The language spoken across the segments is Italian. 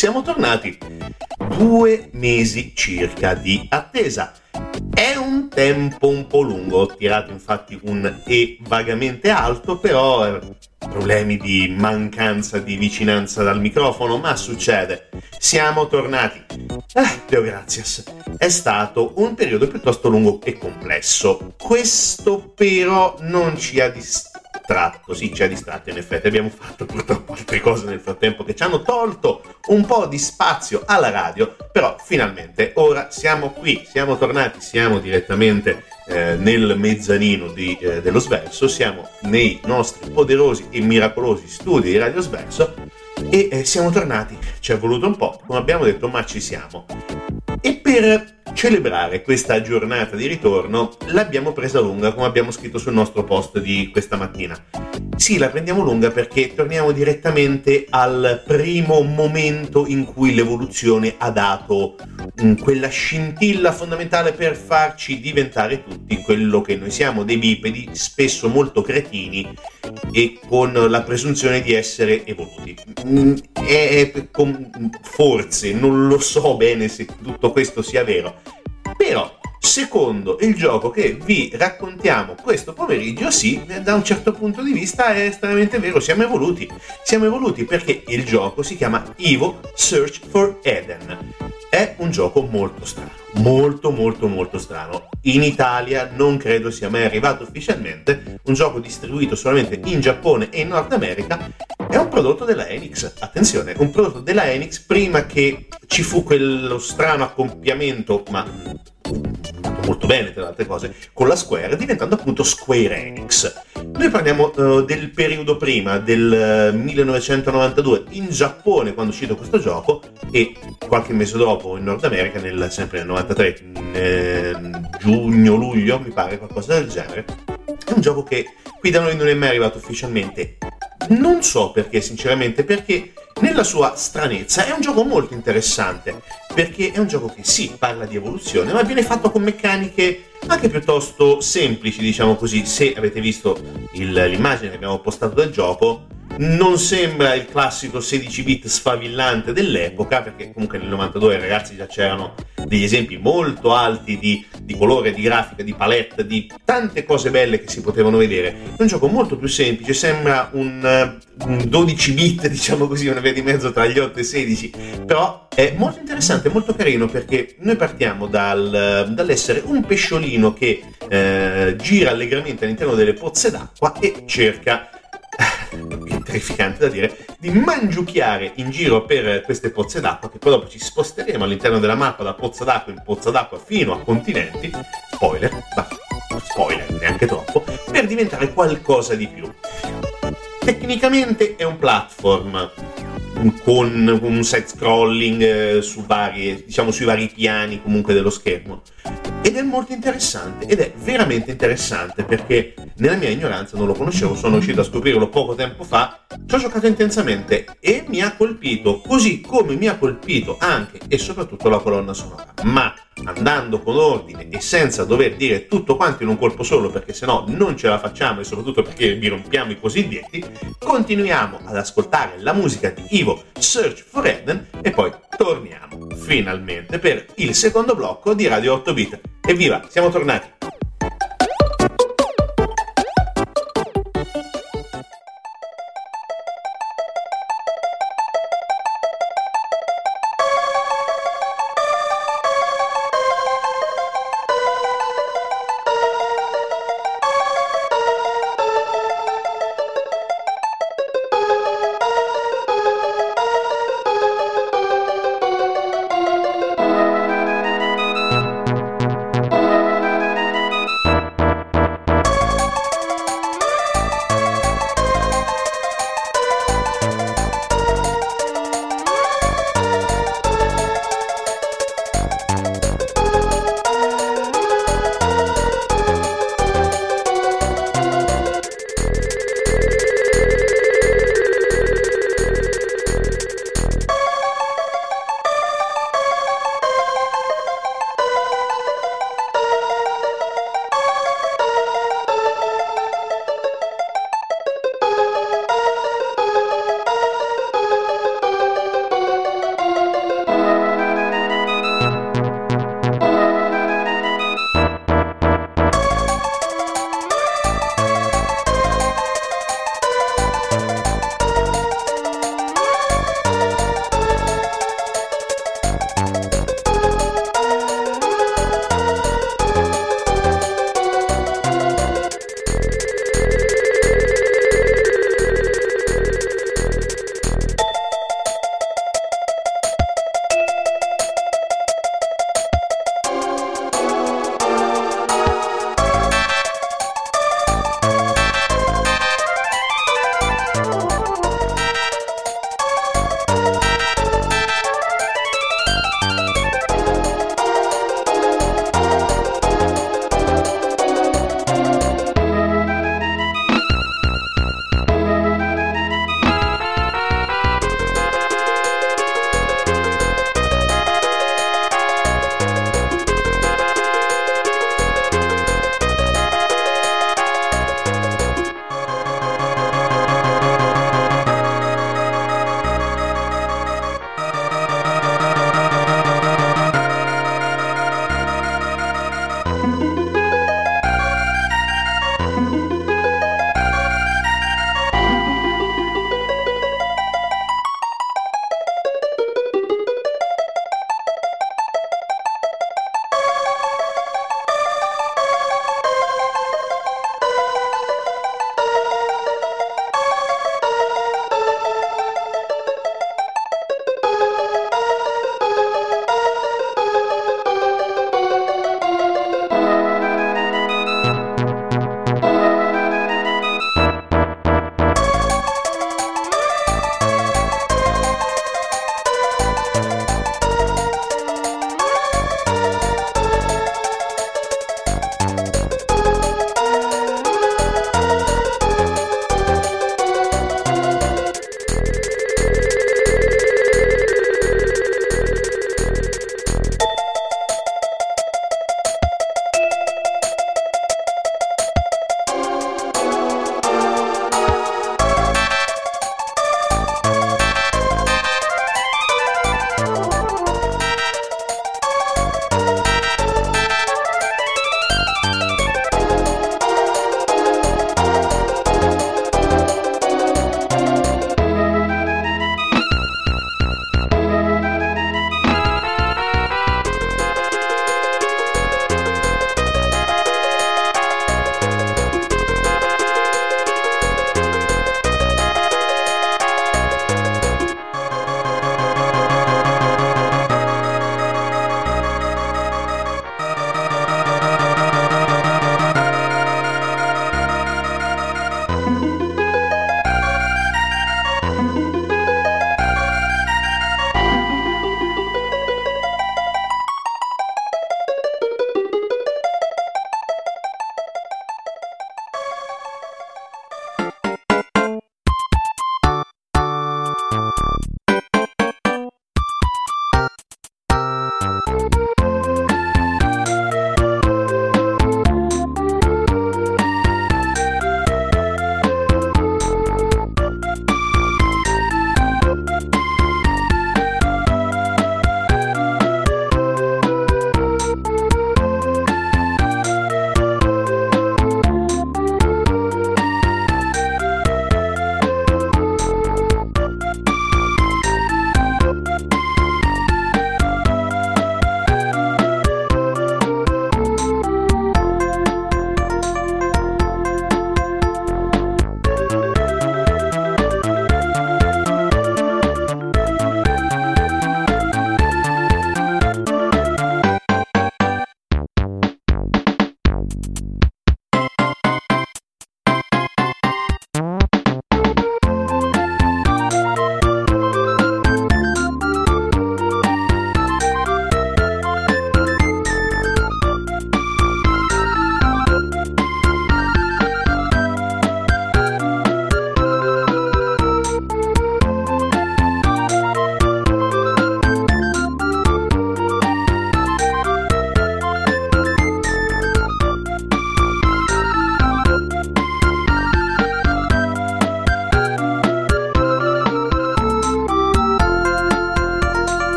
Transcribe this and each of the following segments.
Siamo tornati. Due mesi circa di attesa. È un tempo un po' lungo, ho tirato infatti un E vagamente alto, però eh, problemi di mancanza di vicinanza dal microfono, ma succede. Siamo tornati. Eh, Deo grazias. È stato un periodo piuttosto lungo e complesso. Questo però non ci ha distratto, sì, ci ha distratto in effetti, abbiamo fatto purtroppo altre cose nel frattempo che ci hanno tolto un po' di spazio alla radio, però finalmente ora siamo qui, siamo tornati, siamo direttamente eh, nel mezzanino di, eh, dello Sverso, siamo nei nostri poderosi e miracolosi studi di Radio Sverso e eh, siamo tornati, ci è voluto un po', come abbiamo detto, ma ci siamo. E per celebrare questa giornata di ritorno l'abbiamo presa lunga, come abbiamo scritto sul nostro post di questa mattina. Sì, la prendiamo lunga perché torniamo direttamente al primo momento in cui l'evoluzione ha dato mm, quella scintilla fondamentale per farci diventare tutti quello che noi siamo, dei bipedi, spesso molto cretini e con la presunzione di essere evoluti. Mm, è, forse, non lo so bene se tutto questo sia vero, però Secondo il gioco che vi raccontiamo questo pomeriggio, sì, da un certo punto di vista è estremamente vero, siamo evoluti. Siamo evoluti perché il gioco si chiama Evo Search for Eden. È un gioco molto strano, molto molto molto strano. In Italia non credo sia mai arrivato ufficialmente, un gioco distribuito solamente in Giappone e in Nord America, è un prodotto della Enix. Attenzione, un prodotto della Enix prima che ci fu quello strano accoppiamento, ma molto bene tra le altre cose, con la Square, diventando appunto Square Enix. Noi parliamo uh, del periodo prima, del uh, 1992, in Giappone quando è uscito questo gioco e qualche mese dopo in Nord America, nel, sempre nel 93, in eh, giugno-luglio, mi pare, qualcosa del genere. È un gioco che qui da noi non è mai arrivato ufficialmente. Non so perché, sinceramente, perché nella sua stranezza è un gioco molto interessante, perché è un gioco che sì, parla di evoluzione, ma viene fatto con meccaniche anche piuttosto semplici, diciamo così. Se avete visto il, l'immagine che abbiamo postato del gioco, non sembra il classico 16 bit sfavillante dell'epoca, perché comunque nel 92 ragazzi già c'erano degli esempi molto alti di, di, colore, di grafica, di palette, di tante cose belle che si potevano vedere. È un gioco molto più semplice, sembra un, un 12 bit, diciamo così, una via di mezzo tra gli 8 e i 16, però è molto interessante, molto carino perché noi partiamo dal, dall'essere un pesciolino che eh, gira allegramente all'interno delle pozze d'acqua e cerca terrificante da dire, di mangiucchiare in giro per queste pozze d'acqua, che poi dopo ci sposteremo all'interno della mappa da pozza d'acqua in pozza d'acqua fino a continenti, spoiler, ma spoiler neanche troppo, per diventare qualcosa di più. Tecnicamente è un platform con un set scrolling eh, su varie, diciamo, sui vari piani comunque dello schermo ed è molto interessante ed è veramente interessante perché nella mia ignoranza non lo conoscevo, sono riuscito a scoprirlo poco tempo fa, ci ho giocato intensamente e mi ha colpito, così come mi ha colpito anche e soprattutto la colonna sonora. Ma andando con ordine e senza dover dire tutto quanto in un colpo solo perché sennò non ce la facciamo e soprattutto perché vi rompiamo i cosiddetti, continuiamo ad ascoltare la musica di Ivo Search for Eden e poi torniamo finalmente per il secondo blocco di Radio 8 Bit. Evviva, siamo tornati!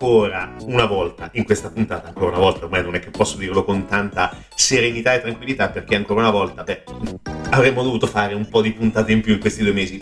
Ancora una volta, in questa puntata ancora una volta, ormai non è che posso dirlo con tanta serenità e tranquillità perché ancora una volta, beh, avremmo dovuto fare un po' di puntate in più in questi due mesi.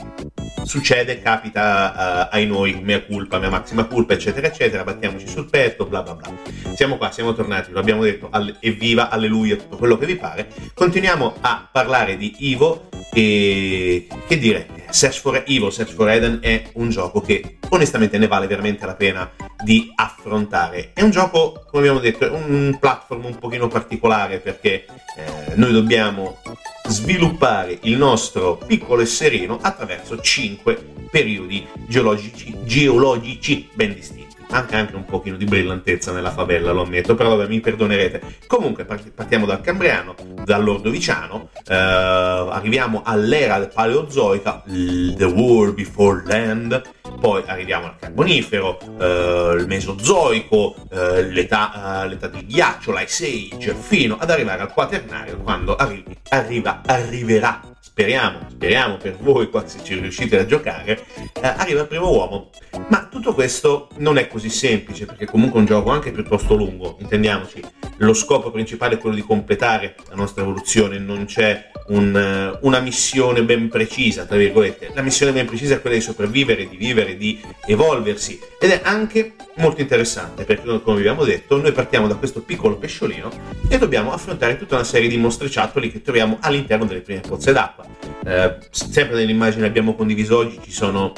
Succede, capita uh, ai noi, mea culpa, mia massima colpa, eccetera, eccetera, battiamoci sul petto, bla bla bla. Siamo qua, siamo tornati, lo abbiamo detto, alle, evviva, alleluia, tutto quello che vi pare. Continuiamo a parlare di Ivo e che dire, Search for Evil, Search for Eden è un gioco che onestamente ne vale veramente la pena di affrontare. È un gioco, come abbiamo detto, è un platform un pochino particolare perché eh, noi dobbiamo sviluppare il nostro piccolo esserino attraverso cinque periodi geologici, geologici ben distinti anche, anche un pochino di brillantezza nella favela, lo ammetto, però vabbè, mi perdonerete. Comunque partiamo dal Cambriano, dall'Ordoviciano, eh, arriviamo all'era paleozoica, The War Before Land, poi arriviamo al Carbonifero, eh, il Mesozoico, eh, l'età, eh, l'età, del ghiaccio, l'Ice Age, fino ad arrivare al Quaternario, quando arrivi, arriva, arriverà speriamo, speriamo per voi qua se ci riuscite a giocare, eh, arriva il primo uomo. Ma tutto questo non è così semplice, perché comunque è un gioco anche piuttosto lungo, intendiamoci. Lo scopo principale è quello di completare la nostra evoluzione, non c'è un, eh, una missione ben precisa, tra virgolette. La missione ben precisa è quella di sopravvivere, di vivere, di evolversi. Ed è anche molto interessante, perché come abbiamo detto, noi partiamo da questo piccolo pesciolino e dobbiamo affrontare tutta una serie di mostriciattoli che troviamo all'interno delle prime pozze d'acqua. Eh, sempre nell'immagine abbiamo condiviso oggi ci sono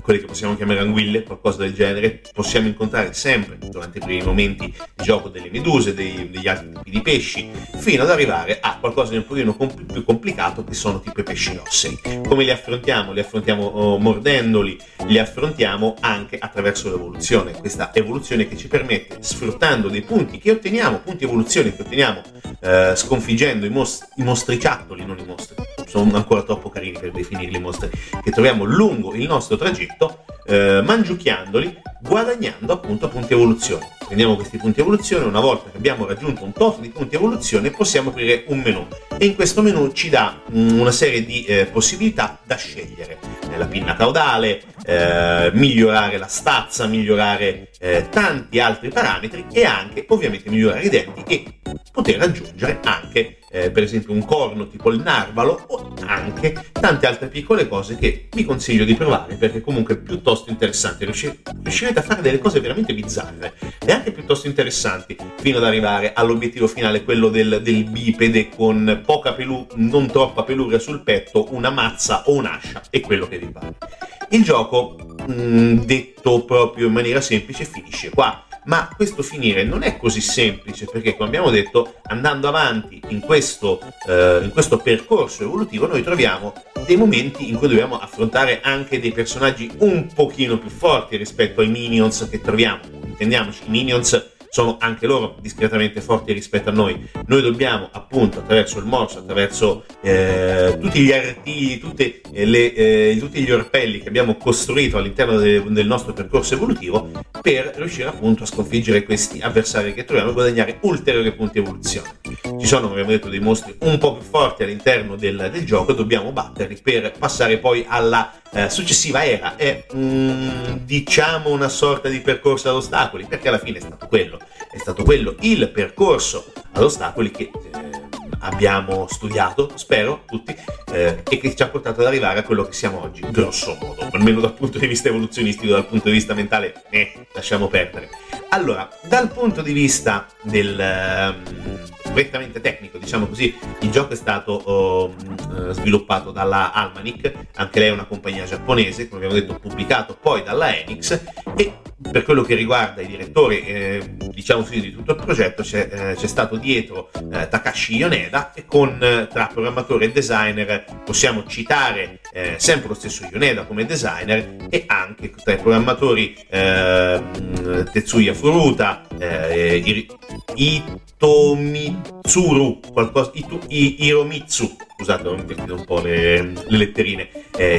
quelli che possiamo chiamare anguille, qualcosa del genere. Possiamo incontrare sempre durante i primi momenti di gioco delle meduse, dei, degli altri tipi di pesci, fino ad arrivare a qualcosa di un pochino comp- più complicato che sono tipo i pesci rossei. Come li affrontiamo? Li affrontiamo oh, mordendoli, li affrontiamo anche attraverso l'evoluzione. Questa evoluzione che ci permette, sfruttando dei punti che otteniamo, punti evoluzione che otteniamo eh, sconfiggendo i, mos- i mostriciattoli, non i mostri, sono ancora troppo carini per definirli mostri, che troviamo lungo il nostro tragitto, conflicto eh, mangiucchiandoli, guadagnando appunto punti evoluzione. Prendiamo questi punti evoluzione, una volta che abbiamo raggiunto un tot di punti evoluzione possiamo aprire un menu e in questo menu ci dà mh, mm, una serie di eh, possibilità da scegliere. Eh, la pinna caudale, eh, migliorare la stazza, migliorare eh, tanti altri parametri e anche ovviamente migliorare i denti e poter aggiungere anche eh, per esempio un corno tipo il narvalo o anche tante altre piccole cose che vi consiglio di provare perché comunque è piuttosto interessante riuscirete a fare delle cose veramente bizzarre e anche piuttosto interessanti fino ad arrivare all'obiettivo finale quello del, del bipede con poca peluria non troppa peluria sul petto una mazza o un'ascia e quello che vi pare. Il gioco mh, mm, detto proprio in maniera semplice finisce qua ma questo finire non è così semplice perché come abbiamo detto andando avanti in questo, eh, in questo percorso evolutivo noi troviamo dei momenti in cui dobbiamo affrontare anche dei personaggi un pochino più forti rispetto ai minions che troviamo. Intendiamoci i minions sono anche loro discretamente forti rispetto a noi. Noi dobbiamo appunto attraverso il morso, attraverso eh, tutti gli artigli, tutte le, eh, tutti gli orpelli che abbiamo costruito all'interno de, del nostro percorso evolutivo per riuscire appunto a sconfiggere questi avversari che troviamo e guadagnare ulteriori punti evoluzione. Ci sono, come abbiamo detto, dei mostri un po' più forti all'interno del, del gioco, dobbiamo batterli per passare poi alla eh, successiva era. È mm, diciamo una sorta di percorso ad ostacoli, perché alla fine è stato quello è stato quello il percorso ad ostacoli che eh, abbiamo studiato, spero, tutti, eh, e che ci ha portato ad arrivare a quello che siamo oggi, grosso modo, almeno dal punto di vista evoluzionistico, dal punto di vista mentale, eh, lasciamo perdere. Allora, dal punto di vista del... Um, prettamente tecnico, diciamo così, il gioco è stato oh, sviluppato dalla Almanic, anche lei è una compagnia giapponese, come abbiamo detto, pubblicato poi dalla Enix e per quello che riguarda i direttori, eh, diciamo così, di tutto il progetto, c'è, eh, c'è stato dietro eh, Takashi Yoneda e con eh, tra programmatore e designer possiamo citare eh, sempre lo stesso Yoneda come designer e anche tra i programmatori ehm, Tetsuya Furuta, eh, Itomitsuru, qualcosa, Ito, I, Hiromitsu, scusate, ho invertito un po' le, le letterine,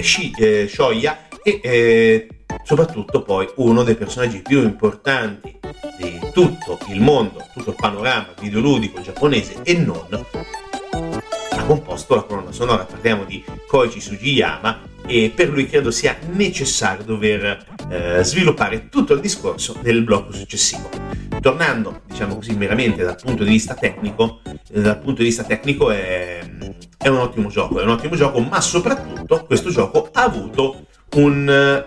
Shi, Shoya e soprattutto poi uno dei personaggi più importanti di tutto il mondo, tutto il panorama videoludico giapponese e non, ha composto la colonna sonora. Parliamo di Koichi Sugiyama e per lui credo sia necessario dover eh, sviluppare tutto il discorso nel blocco successivo. Tornando, diciamo così, meramente dal punto di vista tecnico, eh, dal punto di vista tecnico è, è un ottimo gioco, è un ottimo gioco, ma soprattutto questo gioco ha avuto un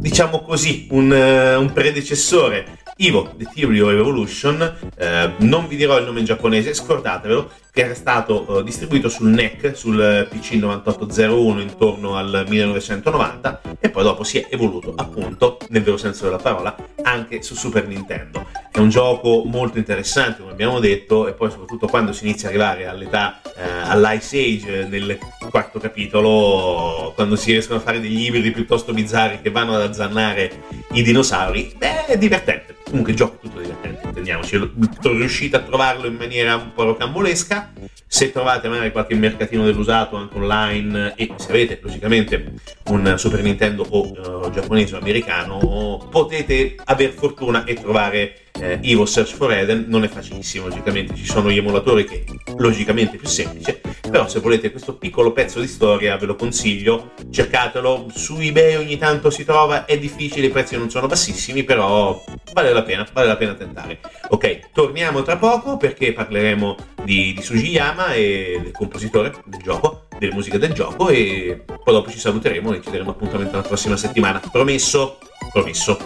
diciamo così, un, un predecessore Ivo, The Theory of Evolution, eh, non vi dirò il nome in giapponese, scordatevelo, che era stato eh, distribuito sul NEC, sul PC 9801 intorno al 1990 e poi dopo si è evoluto appunto, nel vero senso della parola, anche su Super Nintendo. È un gioco molto interessante, come abbiamo detto, e poi soprattutto quando si inizia ad arrivare all'età, eh, all'Ice Age, nel quarto capitolo, quando si riescono a fare degli ibridi piuttosto bizzarri che vanno ad azzannare i dinosauri, beh, è divertente comunque il gioco è tutto divertente, intendiamoci, riuscite a trovarlo in maniera un po' rocambolesca, se trovate magari qualche mercatino dell'usato anche online e se avete logicamente un Super Nintendo o uh, giapponese o americano, potete aver fortuna e trovare eh, Evo Search for Eden. Non è facilissimo, logicamente. Ci sono gli emulatori che logicamente è più semplice, però se volete questo piccolo pezzo di storia ve lo consiglio, cercatelo, su eBay ogni tanto si trova, è difficile, i prezzi non sono bassissimi, però vale la pena, vale la pena tentare. Ok, torniamo tra poco perché parleremo di, di Sugiyama e del compositore del gioco, delle musiche del gioco e poi dopo ci saluteremo e ci daremo appuntamento la prossima settimana. Promesso? Promesso.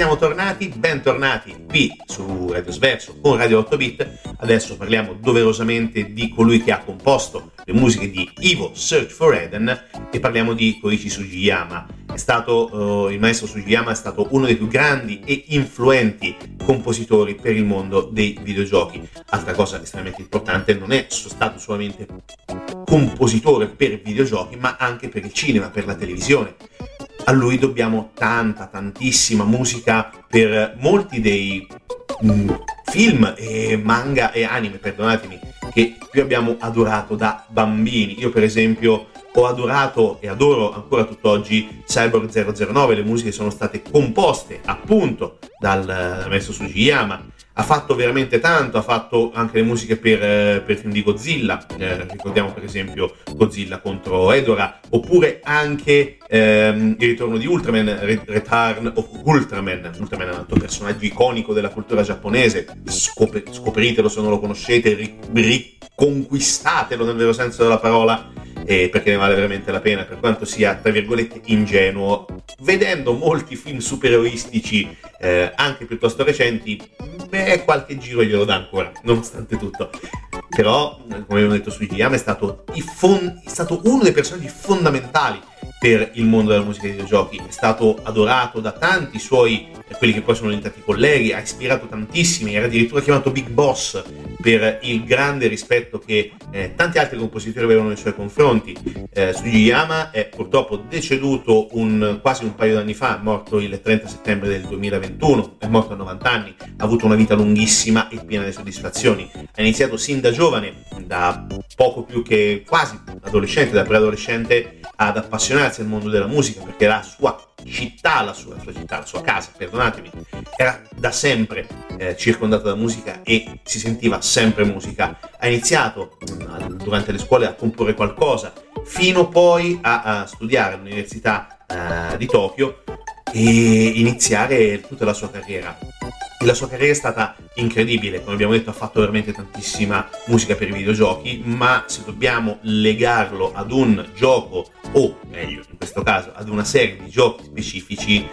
Siamo tornati, bentornati qui su Radio Sverso con Radio 8 Bit. Adesso parliamo doverosamente di colui che ha composto le musiche di Ivo Search for Eden e parliamo di Koichi Sugiyama. Stato, uh, il maestro Sugiyama è stato uno dei più grandi e influenti compositori per il mondo dei videogiochi. Altra cosa estremamente importante, non è stato solamente compositore per videogiochi, ma anche per il cinema, per la televisione a lui dobbiamo tanta, tantissima musica per molti dei mm, film e manga e anime, perdonatemi, che più abbiamo adorato da bambini. Io per esempio ho adorato e adoro ancora tutt'oggi Cyborg 009, le musiche sono state composte appunto dal, dal maestro Sugiyama ha fatto veramente tanto, ha fatto anche le musiche per, eh, per film di Godzilla, eh, ricordiamo per esempio Godzilla contro Edora, oppure anche ehm, il ritorno di Ultraman, Return of Ultraman, Ultraman è un altro personaggio iconico della cultura giapponese, Scop- scopritelo se non lo conoscete, riconquistatelo nel vero senso della parola, eh, perché ne vale veramente la pena, per quanto sia, tra virgolette, ingenuo. Vedendo molti film supereroistici, eh, anche piuttosto recenti, beh, qualche giro glielo dà ancora, nonostante tutto. Però, come abbiamo detto su IGM, è stato, fon- è stato uno dei personaggi fondamentali per il mondo della musica dei videogiochi. È stato adorato da tanti suoi, quelli che poi sono diventati colleghi, ha ispirato tantissimi, era addirittura chiamato Big Boss per il grande rispetto che eh, tanti altri compositori avevano nei suoi confronti. Eh, Sugiyama è purtroppo deceduto un, quasi un paio d'anni fa, è morto il 30 settembre del 2021, è morto a 90 anni, ha avuto una vita lunghissima e piena di soddisfazioni. Ha iniziato sin da giovane, da poco più che quasi adolescente, da preadolescente, ad appassionarsi al mondo della musica perché la sua città, la sua, la sua città, la sua casa, perdonatemi, era da sempre eh, circondata da musica e si sentiva sempre musica. Ha iniziato durante le scuole a comporre qualcosa, fino poi a, a studiare all'Università eh, di Tokyo e iniziare tutta la sua carriera. La sua carriera è stata incredibile, come abbiamo detto ha fatto veramente tantissima musica per i videogiochi, ma se dobbiamo legarlo ad un gioco, o meglio in questo caso ad una serie di giochi specifici,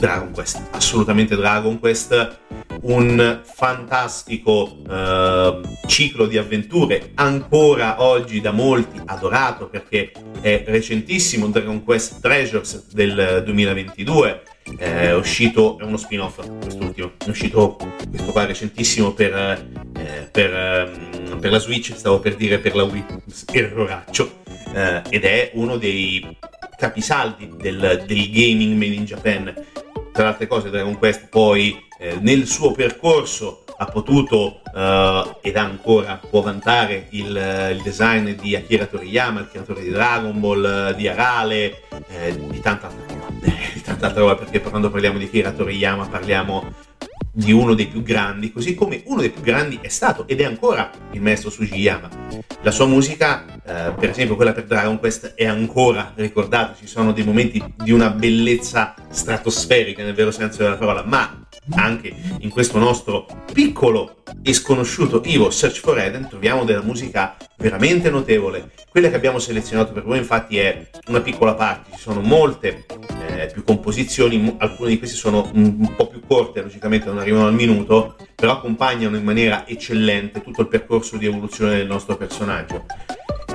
Dragon Quest, assolutamente Dragon Quest, un fantastico eh, ciclo di avventure ancora oggi da molti adorato perché è recentissimo Dragon Quest Treasures del 2022 è uscito, è uno spin-off quest'ultimo, è uscito questo qua recentissimo per, eh, per, ehm, per, la Switch, stavo per dire per la Wii, erroraccio, eh, ed è uno dei capisaldi del, del, gaming made in Japan. Tra le altre cose Dragon Quest poi eh, nel suo percorso ha potuto uh, ed ancora può vantare il, il, design di Akira Toriyama, il creatore di Dragon Ball, di Arale, eh, di tanta altra roba perché quando parliamo di Kira Toriyama parliamo di uno dei più grandi, così come uno dei più grandi è stato ed è ancora il maestro Sugiyama. La sua musica, eh, per esempio quella per Dragon Quest, è ancora ricordata, ci sono dei momenti di una bellezza stratosferica nel vero senso della parola, ma anche in questo nostro piccolo e sconosciuto Ivo Search for Eden troviamo della musica veramente notevole. Quella che abbiamo selezionato per voi infatti è una piccola parte, ci sono molte eh, più composizioni, alcune di queste sono un, un, po' più corte, logicamente non arrivano al minuto, però accompagnano in maniera eccellente tutto il percorso di evoluzione del nostro personaggio.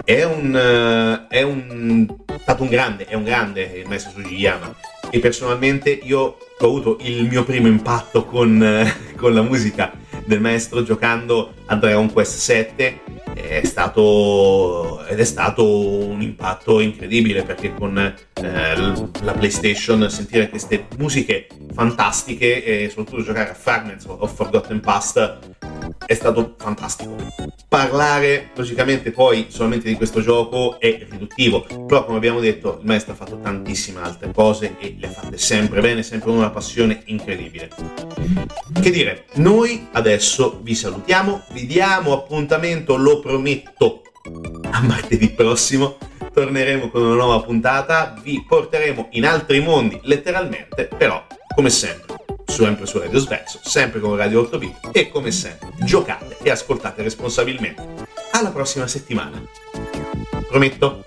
È un, uh, è un, stato un grande, è un grande il maestro Sugiyama e personalmente io ho avuto il mio primo impatto con, uh, con la musica del maestro giocando a Dragon Quest 7 è stato, ed è stato un impatto incredibile perché con eh, la PlayStation sentire queste musiche fantastiche e soprattutto giocare a Fragments of Forgotten Past è stato fantastico. Parlare logicamente poi solamente di questo gioco è riduttivo, però come abbiamo detto il maestro ha fatto tantissime altre cose e le ha fatte sempre bene, sempre con una passione incredibile. Che dire, noi adesso vi salutiamo, vi diamo appuntamento, lo prometto, a martedì prossimo torneremo con una nuova puntata, vi porteremo in altri mondi letteralmente, però come sempre sempre su Radio Svezzo, sempre con Radio 8B e come sempre giocate e ascoltate responsabilmente. Alla prossima settimana. Prometto.